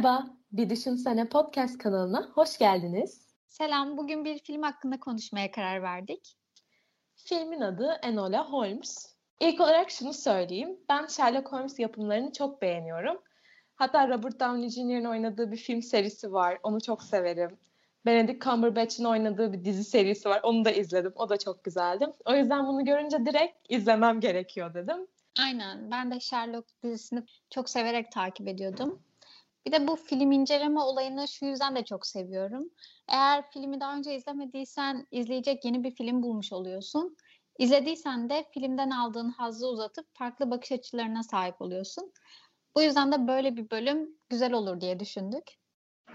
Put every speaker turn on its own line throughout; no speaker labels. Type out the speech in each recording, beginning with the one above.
Merhaba, Bir Düşünsene Podcast kanalına hoş geldiniz.
Selam, bugün bir film hakkında konuşmaya karar verdik.
Filmin adı Enola Holmes. İlk olarak şunu söyleyeyim, ben Sherlock Holmes yapımlarını çok beğeniyorum. Hatta Robert Downey Jr.'ın oynadığı bir film serisi var, onu çok severim. Benedict Cumberbatch'in oynadığı bir dizi serisi var, onu da izledim, o da çok güzeldi. O yüzden bunu görünce direkt izlemem gerekiyor dedim.
Aynen, ben de Sherlock dizisini çok severek takip ediyordum. Bir de bu film inceleme olayını şu yüzden de çok seviyorum. Eğer filmi daha önce izlemediysen izleyecek yeni bir film bulmuş oluyorsun. İzlediysen de filmden aldığın hazzı uzatıp farklı bakış açılarına sahip oluyorsun. Bu yüzden de böyle bir bölüm güzel olur diye düşündük.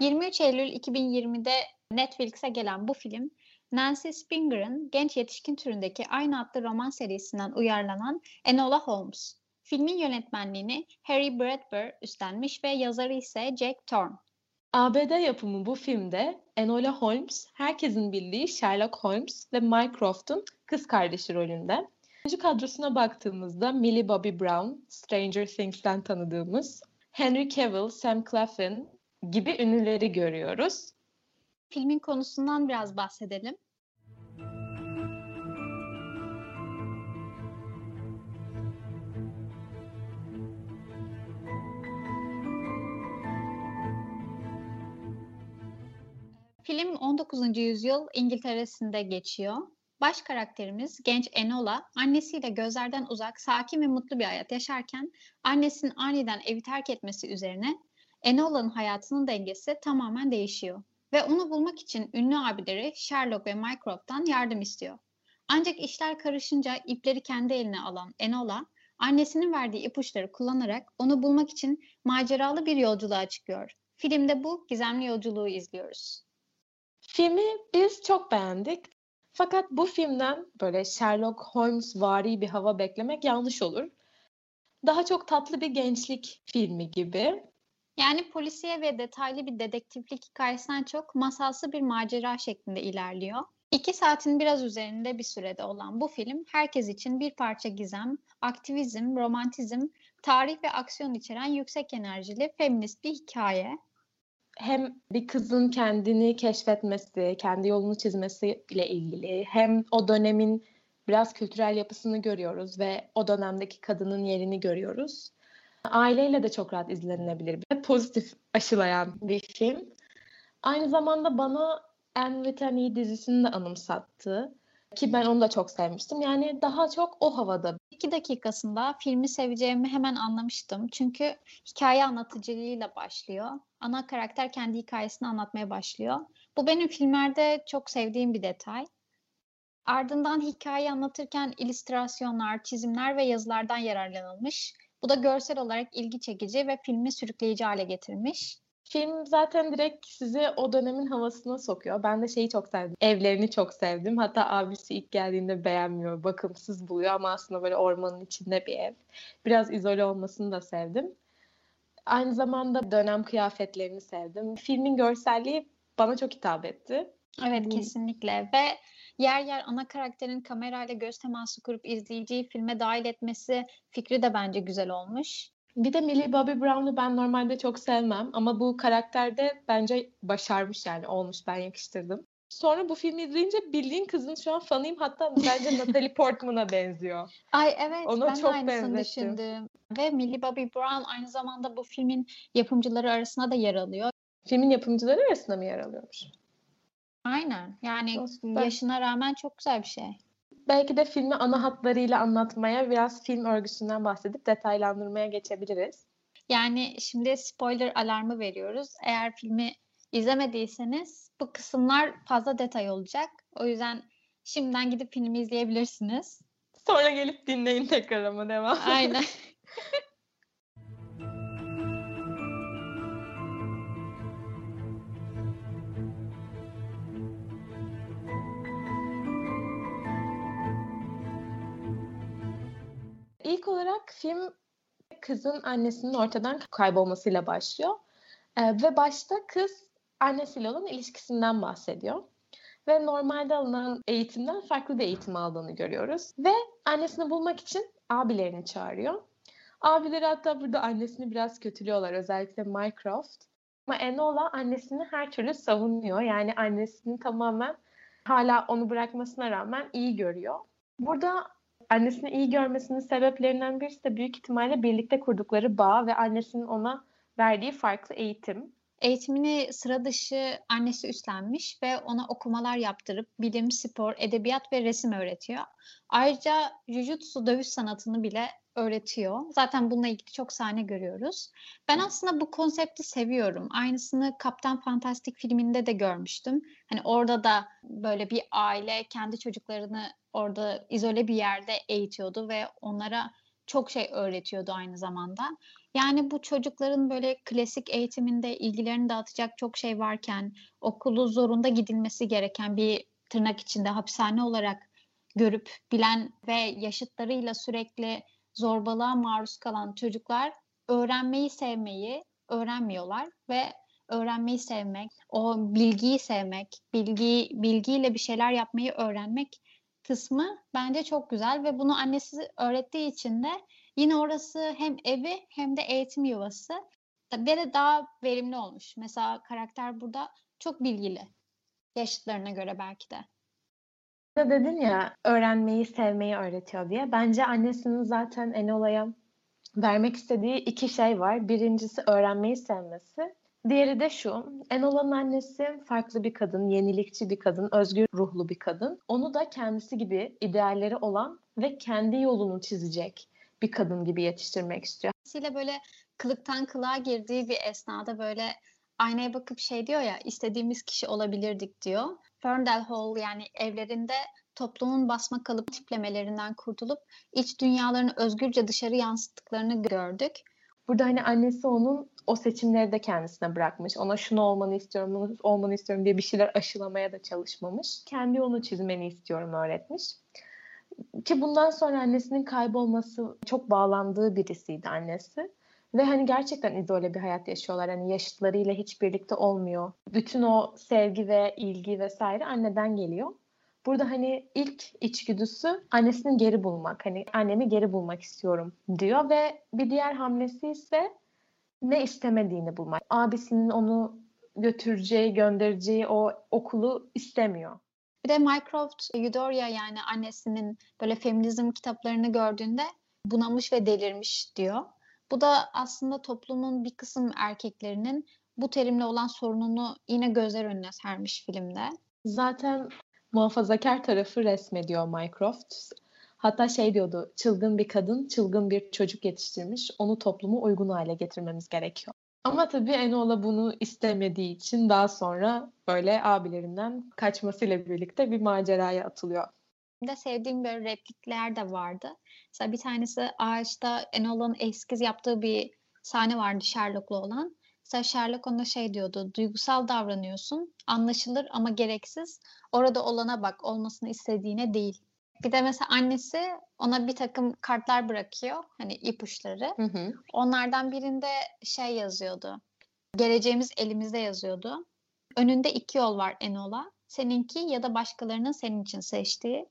23 Eylül 2020'de Netflix'e gelen bu film, Nancy Springer'ın genç yetişkin türündeki aynı adlı roman serisinden uyarlanan Enola Holmes. Filmin yönetmenliğini Harry Bradbury üstlenmiş ve yazarı ise Jack Thorne.
ABD yapımı bu filmde Enola Holmes, herkesin bildiği Sherlock Holmes ve Mycroft'un kız kardeşi rolünde. Oyuncu kadrosuna baktığımızda Millie Bobby Brown, Stranger Things'ten tanıdığımız, Henry Cavill, Sam Claflin gibi ünlüleri görüyoruz.
Filmin konusundan biraz bahsedelim. Film 19. yüzyıl İngiltere'sinde geçiyor. Baş karakterimiz genç Enola annesiyle gözlerden uzak, sakin ve mutlu bir hayat yaşarken annesinin aniden evi terk etmesi üzerine Enola'nın hayatının dengesi tamamen değişiyor ve onu bulmak için ünlü abileri Sherlock ve Mycroft'tan yardım istiyor. Ancak işler karışınca ipleri kendi eline alan Enola, annesinin verdiği ipuçları kullanarak onu bulmak için maceralı bir yolculuğa çıkıyor. Filmde bu gizemli yolculuğu izliyoruz.
Filmi biz çok beğendik. Fakat bu filmden böyle Sherlock Holmes vari bir hava beklemek yanlış olur. Daha çok tatlı bir gençlik filmi gibi.
Yani polisiye ve detaylı bir dedektiflik hikayesinden çok masalsı bir macera şeklinde ilerliyor. İki saatin biraz üzerinde bir sürede olan bu film herkes için bir parça gizem, aktivizm, romantizm, tarih ve aksiyon içeren yüksek enerjili feminist bir hikaye
hem bir kızın kendini keşfetmesi, kendi yolunu çizmesi ile ilgili hem o dönemin biraz kültürel yapısını görüyoruz ve o dönemdeki kadının yerini görüyoruz. Aileyle de çok rahat izlenilebilir ve pozitif aşılayan bir film. Aynı zamanda bana Anne with an E dizisini de anımsattı. Ki ben onu da çok sevmiştim. Yani daha çok o havada.
İki dakikasında filmi seveceğimi hemen anlamıştım. Çünkü hikaye anlatıcılığıyla başlıyor. Ana karakter kendi hikayesini anlatmaya başlıyor. Bu benim filmlerde çok sevdiğim bir detay. Ardından hikayeyi anlatırken illüstrasyonlar, çizimler ve yazılardan yararlanılmış. Bu da görsel olarak ilgi çekici ve filmi sürükleyici hale getirmiş.
Film zaten direkt sizi o dönemin havasına sokuyor. Ben de şeyi çok sevdim. Evlerini çok sevdim. Hatta abisi ilk geldiğinde beğenmiyor. Bakımsız buluyor ama aslında böyle ormanın içinde bir ev. Biraz izole olmasını da sevdim. Aynı zamanda dönem kıyafetlerini sevdim. Filmin görselliği bana çok hitap etti.
Evet kesinlikle ve yer yer ana karakterin kamerayla göz teması kurup izleyiciyi filme dahil etmesi fikri de bence güzel olmuş.
Bir de Millie Bobby Brown'u ben normalde çok sevmem ama bu karakterde bence başarmış yani olmuş ben yakıştırdım. Sonra bu filmi izleyince bildiğin kızın şu an fanıyım hatta bence Natalie Portman'a benziyor.
Ay evet Ona ben çok de aynısını benzettim. düşündüm. Ve Millie Bobby Brown aynı zamanda bu filmin yapımcıları arasında da yer alıyor.
Filmin yapımcıları arasında mı yer alıyormuş?
Aynen. Yani Dostum, yaşına rağmen çok güzel bir şey
belki de filmi ana hatlarıyla anlatmaya, biraz film örgüsünden bahsedip detaylandırmaya geçebiliriz.
Yani şimdi spoiler alarmı veriyoruz. Eğer filmi izlemediyseniz bu kısımlar fazla detay olacak. O yüzden şimdiden gidip filmi izleyebilirsiniz.
Sonra gelip dinleyin tekrar ama devam.
Aynen.
İlk olarak film kızın annesinin ortadan kaybolmasıyla başlıyor. Ee, ve başta kız annesiyle olan ilişkisinden bahsediyor. Ve normalde alınan eğitimden farklı bir eğitim aldığını görüyoruz. Ve annesini bulmak için abilerini çağırıyor. Abileri hatta burada annesini biraz kötülüyorlar. Özellikle Mycroft. Ama Enola annesini her türlü savunuyor. Yani annesini tamamen hala onu bırakmasına rağmen iyi görüyor. Burada annesini iyi görmesinin sebeplerinden birisi de büyük ihtimalle birlikte kurdukları bağ ve annesinin ona verdiği farklı eğitim.
Eğitimini sıra dışı annesi üstlenmiş ve ona okumalar yaptırıp bilim, spor, edebiyat ve resim öğretiyor. Ayrıca jujutsu dövüş sanatını bile öğretiyor. Zaten bununla ilgili çok sahne görüyoruz. Ben aslında bu konsepti seviyorum. Aynısını Kaptan Fantastik filminde de görmüştüm. Hani orada da böyle bir aile kendi çocuklarını orada izole bir yerde eğitiyordu ve onlara çok şey öğretiyordu aynı zamanda. Yani bu çocukların böyle klasik eğitiminde ilgilerini dağıtacak çok şey varken okulu zorunda gidilmesi gereken bir tırnak içinde hapishane olarak görüp bilen ve yaşıtlarıyla sürekli zorbalığa maruz kalan çocuklar öğrenmeyi sevmeyi öğrenmiyorlar ve öğrenmeyi sevmek, o bilgiyi sevmek, bilgi bilgiyle bir şeyler yapmayı öğrenmek kısmı bence çok güzel ve bunu annesi öğrettiği için de yine orası hem evi hem de eğitim yuvası ve de daha verimli olmuş. Mesela karakter burada çok bilgili yaşıtlarına göre belki de.
Dedin ya öğrenmeyi, sevmeyi öğretiyor diye. Bence annesinin zaten Enola'ya vermek istediği iki şey var. Birincisi öğrenmeyi sevmesi. Diğeri de şu. Enola'nın annesi farklı bir kadın, yenilikçi bir kadın, özgür ruhlu bir kadın. Onu da kendisi gibi idealleri olan ve kendi yolunu çizecek bir kadın gibi yetiştirmek istiyor.
Dolayısıyla böyle kılıktan kılığa girdiği bir esnada böyle aynaya bakıp şey diyor ya istediğimiz kişi olabilirdik diyor. Ferndale Hall yani evlerinde toplumun basma kalıp tiplemelerinden kurtulup iç dünyalarını özgürce dışarı yansıttıklarını gördük.
Burada hani annesi onun o seçimleri de kendisine bırakmış. Ona şunu olmanı istiyorum, bunu olmanı istiyorum diye bir şeyler aşılamaya da çalışmamış. Kendi yolunu çizmeni istiyorum öğretmiş. Ki bundan sonra annesinin kaybolması çok bağlandığı birisiydi annesi. Ve hani gerçekten izole bir hayat yaşıyorlar. Hani yaşıtlarıyla hiç birlikte olmuyor. Bütün o sevgi ve ilgi vesaire anneden geliyor. Burada hani ilk içgüdüsü annesini geri bulmak. Hani annemi geri bulmak istiyorum diyor ve bir diğer hamlesi ise ne istemediğini bulmak. Abisinin onu götüreceği, göndereceği o okulu istemiyor.
Bir de Mycroft Eudora yani annesinin böyle feminizm kitaplarını gördüğünde bunamış ve delirmiş diyor. Bu da aslında toplumun bir kısım erkeklerinin bu terimle olan sorununu yine gözler önüne sermiş filmde.
Zaten muhafazakar tarafı resmediyor Mycroft. Hatta şey diyordu, çılgın bir kadın, çılgın bir çocuk yetiştirmiş. Onu topluma uygun hale getirmemiz gerekiyor. Ama tabii Enola bunu istemediği için daha sonra böyle abilerinden kaçmasıyla birlikte bir maceraya atılıyor.
De sevdiğim böyle replikler de vardı. Mesela bir tanesi ağaçta Enola'nın eskiz yaptığı bir sahne vardı Sherlock'lu olan. Mesela Sherlock ona şey diyordu, duygusal davranıyorsun, anlaşılır ama gereksiz. Orada olana bak, olmasını istediğine değil. Bir de mesela annesi ona bir takım kartlar bırakıyor, hani ipuçları. Hı hı. Onlardan birinde şey yazıyordu, geleceğimiz elimizde yazıyordu. Önünde iki yol var Enola, seninki ya da başkalarının senin için seçtiği.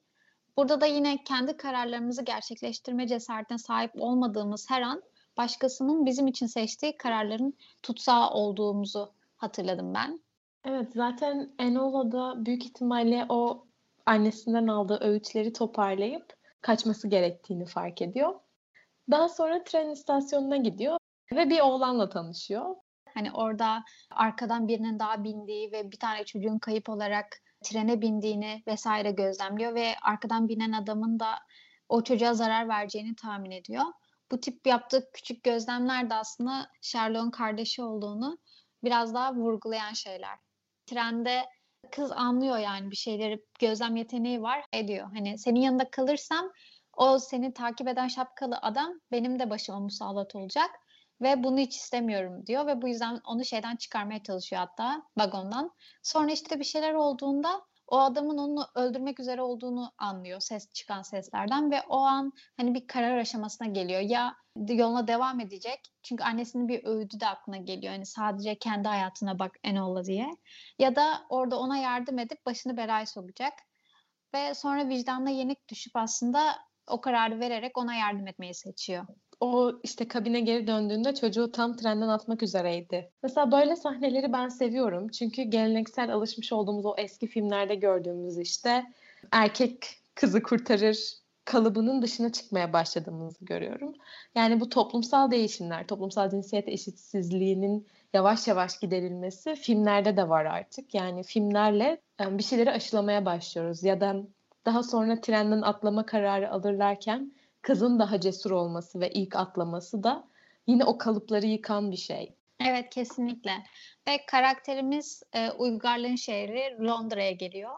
Burada da yine kendi kararlarımızı gerçekleştirme cesaretine sahip olmadığımız her an başkasının bizim için seçtiği kararların tutsağı olduğumuzu hatırladım ben.
Evet zaten Enola da büyük ihtimalle o annesinden aldığı öğütleri toparlayıp kaçması gerektiğini fark ediyor. Daha sonra tren istasyonuna gidiyor ve bir oğlanla tanışıyor.
Hani orada arkadan birinin daha bindiği ve bir tane çocuğun kayıp olarak trene bindiğini vesaire gözlemliyor ve arkadan binen adamın da o çocuğa zarar vereceğini tahmin ediyor. Bu tip yaptığı küçük gözlemler de aslında Sherlock'un kardeşi olduğunu biraz daha vurgulayan şeyler. Trende kız anlıyor yani bir şeyleri gözlem yeteneği var ediyor. Hani senin yanında kalırsam o seni takip eden şapkalı adam benim de başıma musallat olacak ve bunu hiç istemiyorum diyor ve bu yüzden onu şeyden çıkarmaya çalışıyor hatta vagondan. Sonra işte bir şeyler olduğunda o adamın onu öldürmek üzere olduğunu anlıyor ses çıkan seslerden ve o an hani bir karar aşamasına geliyor. Ya yoluna devam edecek çünkü annesinin bir öğüdü de aklına geliyor. Hani sadece kendi hayatına bak Enola diye. Ya da orada ona yardım edip başını belaya sokacak. Ve sonra vicdanla yenik düşüp aslında o kararı vererek ona yardım etmeyi seçiyor.
O işte kabine geri döndüğünde çocuğu tam trenden atmak üzereydi. Mesela böyle sahneleri ben seviyorum. Çünkü geleneksel alışmış olduğumuz o eski filmlerde gördüğümüz işte erkek kızı kurtarır kalıbının dışına çıkmaya başladığımızı görüyorum. Yani bu toplumsal değişimler, toplumsal cinsiyet eşitsizliğinin yavaş yavaş giderilmesi filmlerde de var artık. Yani filmlerle bir şeyleri aşılamaya başlıyoruz ya da daha sonra trenden atlama kararı alırlarken kızın daha cesur olması ve ilk atlaması da yine o kalıpları yıkan bir şey.
Evet kesinlikle. Ve karakterimiz e, Uygarlığın şehri Londra'ya geliyor.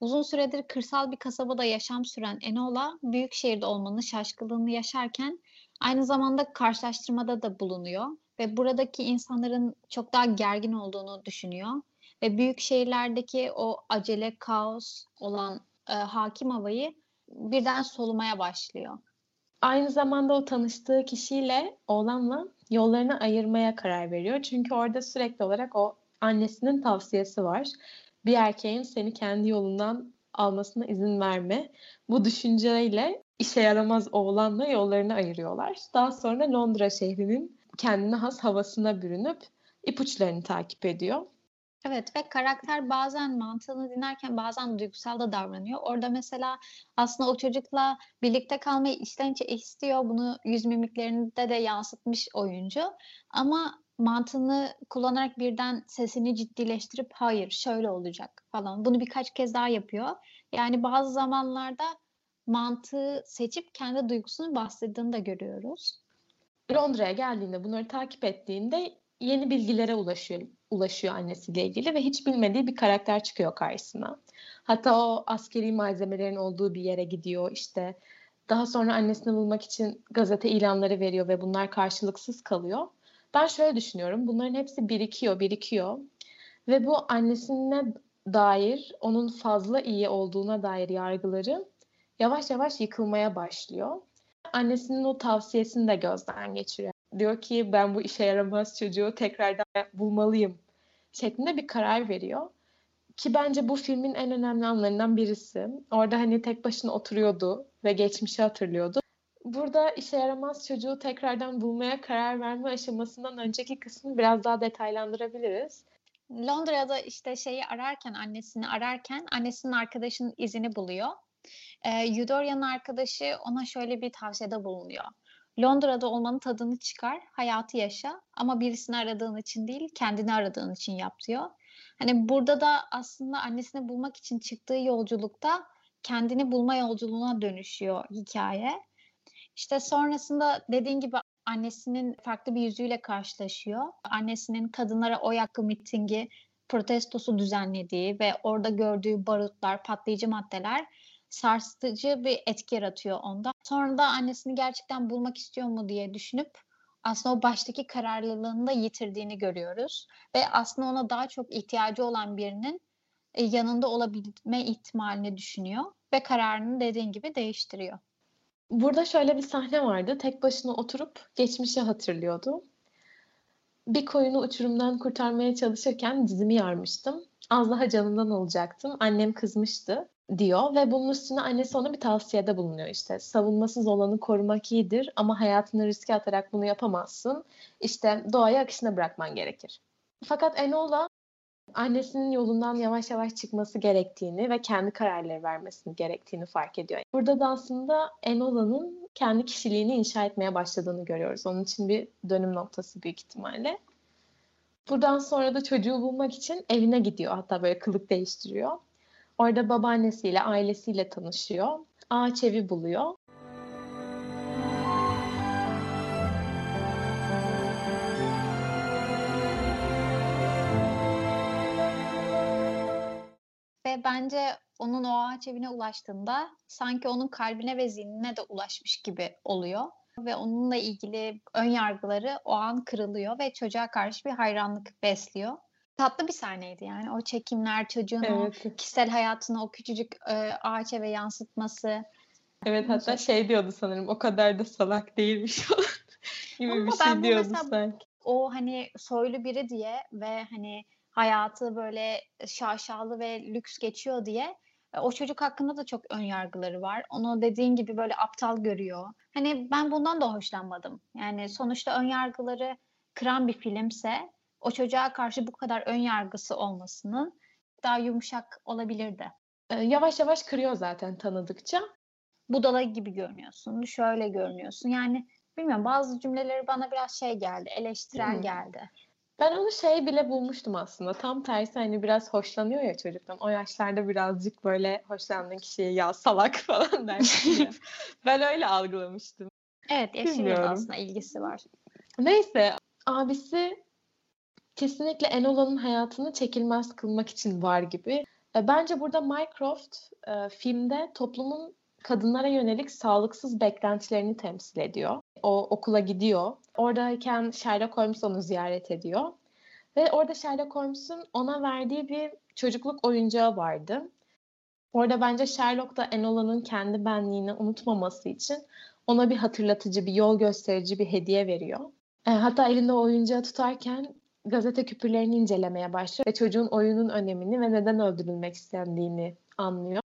Uzun süredir kırsal bir kasabada yaşam süren Enola, büyük şehirde olmanın şaşkınlığını yaşarken aynı zamanda karşılaştırmada da bulunuyor ve buradaki insanların çok daha gergin olduğunu düşünüyor ve büyük şehirlerdeki o acele, kaos olan e, hakim havayı birden solumaya başlıyor.
Aynı zamanda o tanıştığı kişiyle, oğlanla yollarını ayırmaya karar veriyor. Çünkü orada sürekli olarak o annesinin tavsiyesi var. Bir erkeğin seni kendi yolundan almasına izin verme. Bu düşünceyle işe yaramaz oğlanla yollarını ayırıyorlar. Daha sonra Londra şehrinin kendine has havasına bürünüp ipuçlarını takip ediyor.
Evet ve karakter bazen mantığını dinlerken bazen duygusal da davranıyor. Orada mesela aslında o çocukla birlikte kalmayı içten içe istiyor. Bunu yüz mimiklerinde de yansıtmış oyuncu. Ama mantığını kullanarak birden sesini ciddileştirip hayır şöyle olacak falan. Bunu birkaç kez daha yapıyor. Yani bazı zamanlarda mantığı seçip kendi duygusunu bastırdığını da görüyoruz.
Londra'ya geldiğinde bunları takip ettiğinde yeni bilgilere ulaşıyor ulaşıyor annesiyle ilgili ve hiç bilmediği bir karakter çıkıyor karşısına. Hatta o askeri malzemelerin olduğu bir yere gidiyor işte. Daha sonra annesini bulmak için gazete ilanları veriyor ve bunlar karşılıksız kalıyor. Ben şöyle düşünüyorum. Bunların hepsi birikiyor, birikiyor. Ve bu annesine dair, onun fazla iyi olduğuna dair yargıları yavaş yavaş yıkılmaya başlıyor. Annesinin o tavsiyesini de gözden geçiriyor diyor ki ben bu işe yaramaz çocuğu tekrardan bulmalıyım şeklinde bir karar veriyor. Ki bence bu filmin en önemli anlarından birisi. Orada hani tek başına oturuyordu ve geçmişi hatırlıyordu. Burada işe yaramaz çocuğu tekrardan bulmaya karar verme aşamasından önceki kısmını biraz daha detaylandırabiliriz.
Londra'da işte şeyi ararken, annesini ararken annesinin arkadaşının izini buluyor. Ee, Eudoria'nın arkadaşı ona şöyle bir tavsiyede bulunuyor. Londra'da olmanın tadını çıkar, hayatı yaşa ama birisini aradığın için değil, kendini aradığın için yap diyor. Hani burada da aslında annesini bulmak için çıktığı yolculukta kendini bulma yolculuğuna dönüşüyor hikaye. İşte sonrasında dediğin gibi annesinin farklı bir yüzüyle karşılaşıyor. Annesinin kadınlara oy hakkı mitingi protestosu düzenlediği ve orada gördüğü barutlar, patlayıcı maddeler sarsıcı bir etki yaratıyor onda. Sonra da annesini gerçekten bulmak istiyor mu diye düşünüp aslında o baştaki kararlılığını da yitirdiğini görüyoruz. Ve aslında ona daha çok ihtiyacı olan birinin e, yanında olabilme ihtimalini düşünüyor ve kararını dediğin gibi değiştiriyor.
Burada şöyle bir sahne vardı. Tek başına oturup geçmişi hatırlıyordu. Bir koyunu uçurumdan kurtarmaya çalışırken dizimi yarmıştım. Az daha canımdan olacaktım. Annem kızmıştı diyor ve bunun üstüne annesi ona bir tavsiyede bulunuyor işte. Savunmasız olanı korumak iyidir ama hayatını riske atarak bunu yapamazsın. İşte doğaya akışına bırakman gerekir. Fakat Enola annesinin yolundan yavaş yavaş çıkması gerektiğini ve kendi kararları vermesini gerektiğini fark ediyor. Burada da aslında Enola'nın kendi kişiliğini inşa etmeye başladığını görüyoruz. Onun için bir dönüm noktası büyük ihtimalle. Buradan sonra da çocuğu bulmak için evine gidiyor. Hatta böyle kılık değiştiriyor. Orada babaannesiyle, ailesiyle tanışıyor. Ağaç evi buluyor.
Ve bence onun o ağaç evine ulaştığında sanki onun kalbine ve zihnine de ulaşmış gibi oluyor. Ve onunla ilgili ön yargıları o an kırılıyor ve çocuğa karşı bir hayranlık besliyor tatlı bir sahneydi yani. O çekimler, çocuğun evet. o kişisel hayatını o küçücük e, ağaç eve yansıtması.
Evet hatta şey diyordu sanırım o kadar da salak değilmiş falan gibi Ama bir şey diyordu sanki.
O hani soylu biri diye ve hani hayatı böyle şaşalı ve lüks geçiyor diye E, o çocuk hakkında da çok ön yargıları var. Onu dediğin gibi böyle aptal görüyor. Hani ben bundan da hoşlanmadım. Yani sonuçta ön yargıları kıran bir filmse o çocuğa karşı bu kadar ön yargısı olmasının daha yumuşak olabilirdi.
Ee, yavaş yavaş kırıyor zaten tanıdıkça.
Budala gibi görünüyorsun, şöyle görünüyorsun. Yani bilmiyorum bazı cümleleri bana biraz şey geldi, eleştirel hmm. geldi.
Ben onu şey bile bulmuştum aslında. Tam tersi hani biraz hoşlanıyor ya çocuktan. O yaşlarda birazcık böyle hoşlandığın kişiye ya salak falan dersin ben öyle algılamıştım.
Evet yaşıyla aslında ilgisi var.
Neyse abisi kesinlikle Enola'nın hayatını çekilmez kılmak için var gibi. E, bence burada Mycroft e, filmde toplumun kadınlara yönelik sağlıksız beklentilerini temsil ediyor. O okula gidiyor. Oradayken Sherlock Holmes onu ziyaret ediyor. Ve orada Sherlock Holmes'un ona verdiği bir çocukluk oyuncağı vardı. Orada bence Sherlock da Enola'nın kendi benliğini unutmaması için ona bir hatırlatıcı, bir yol gösterici bir hediye veriyor. E, hatta elinde oyuncağı tutarken gazete küpürlerini incelemeye başlıyor ve çocuğun oyunun önemini ve neden öldürülmek istendiğini anlıyor.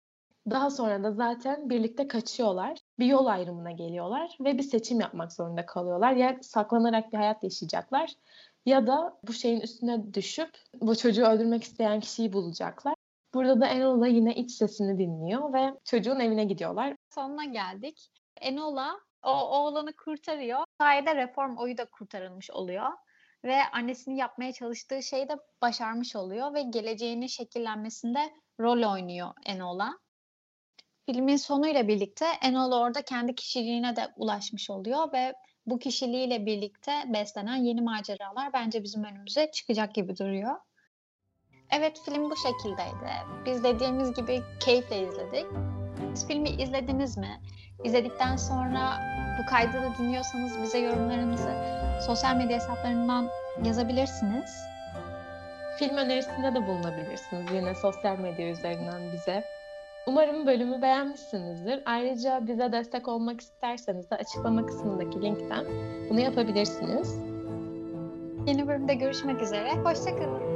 Daha sonra da zaten birlikte kaçıyorlar. Bir yol ayrımına geliyorlar ve bir seçim yapmak zorunda kalıyorlar. Ya saklanarak bir hayat yaşayacaklar ya da bu şeyin üstüne düşüp bu çocuğu öldürmek isteyen kişiyi bulacaklar. Burada da Enola yine iç sesini dinliyor ve çocuğun evine gidiyorlar.
Sonuna geldik. Enola o oğlanı kurtarıyor. Sayede reform oyu da kurtarılmış oluyor. Ve annesinin yapmaya çalıştığı şeyi de başarmış oluyor ve geleceğinin şekillenmesinde rol oynuyor Enola. Filmin sonuyla birlikte Enola orada kendi kişiliğine de ulaşmış oluyor ve bu kişiliğiyle birlikte beslenen yeni maceralar bence bizim önümüze çıkacak gibi duruyor. Evet film bu şekildeydi. Biz dediğimiz gibi keyifle izledik. Siz filmi izlediniz mi? İzledikten sonra bu kaydı da dinliyorsanız bize yorumlarınızı sosyal medya hesaplarından yazabilirsiniz.
Film önerisinde de bulunabilirsiniz yine sosyal medya üzerinden bize. Umarım bölümü beğenmişsinizdir. Ayrıca bize destek olmak isterseniz de açıklama kısmındaki linkten bunu yapabilirsiniz.
Yeni bölümde görüşmek üzere. Hoşçakalın.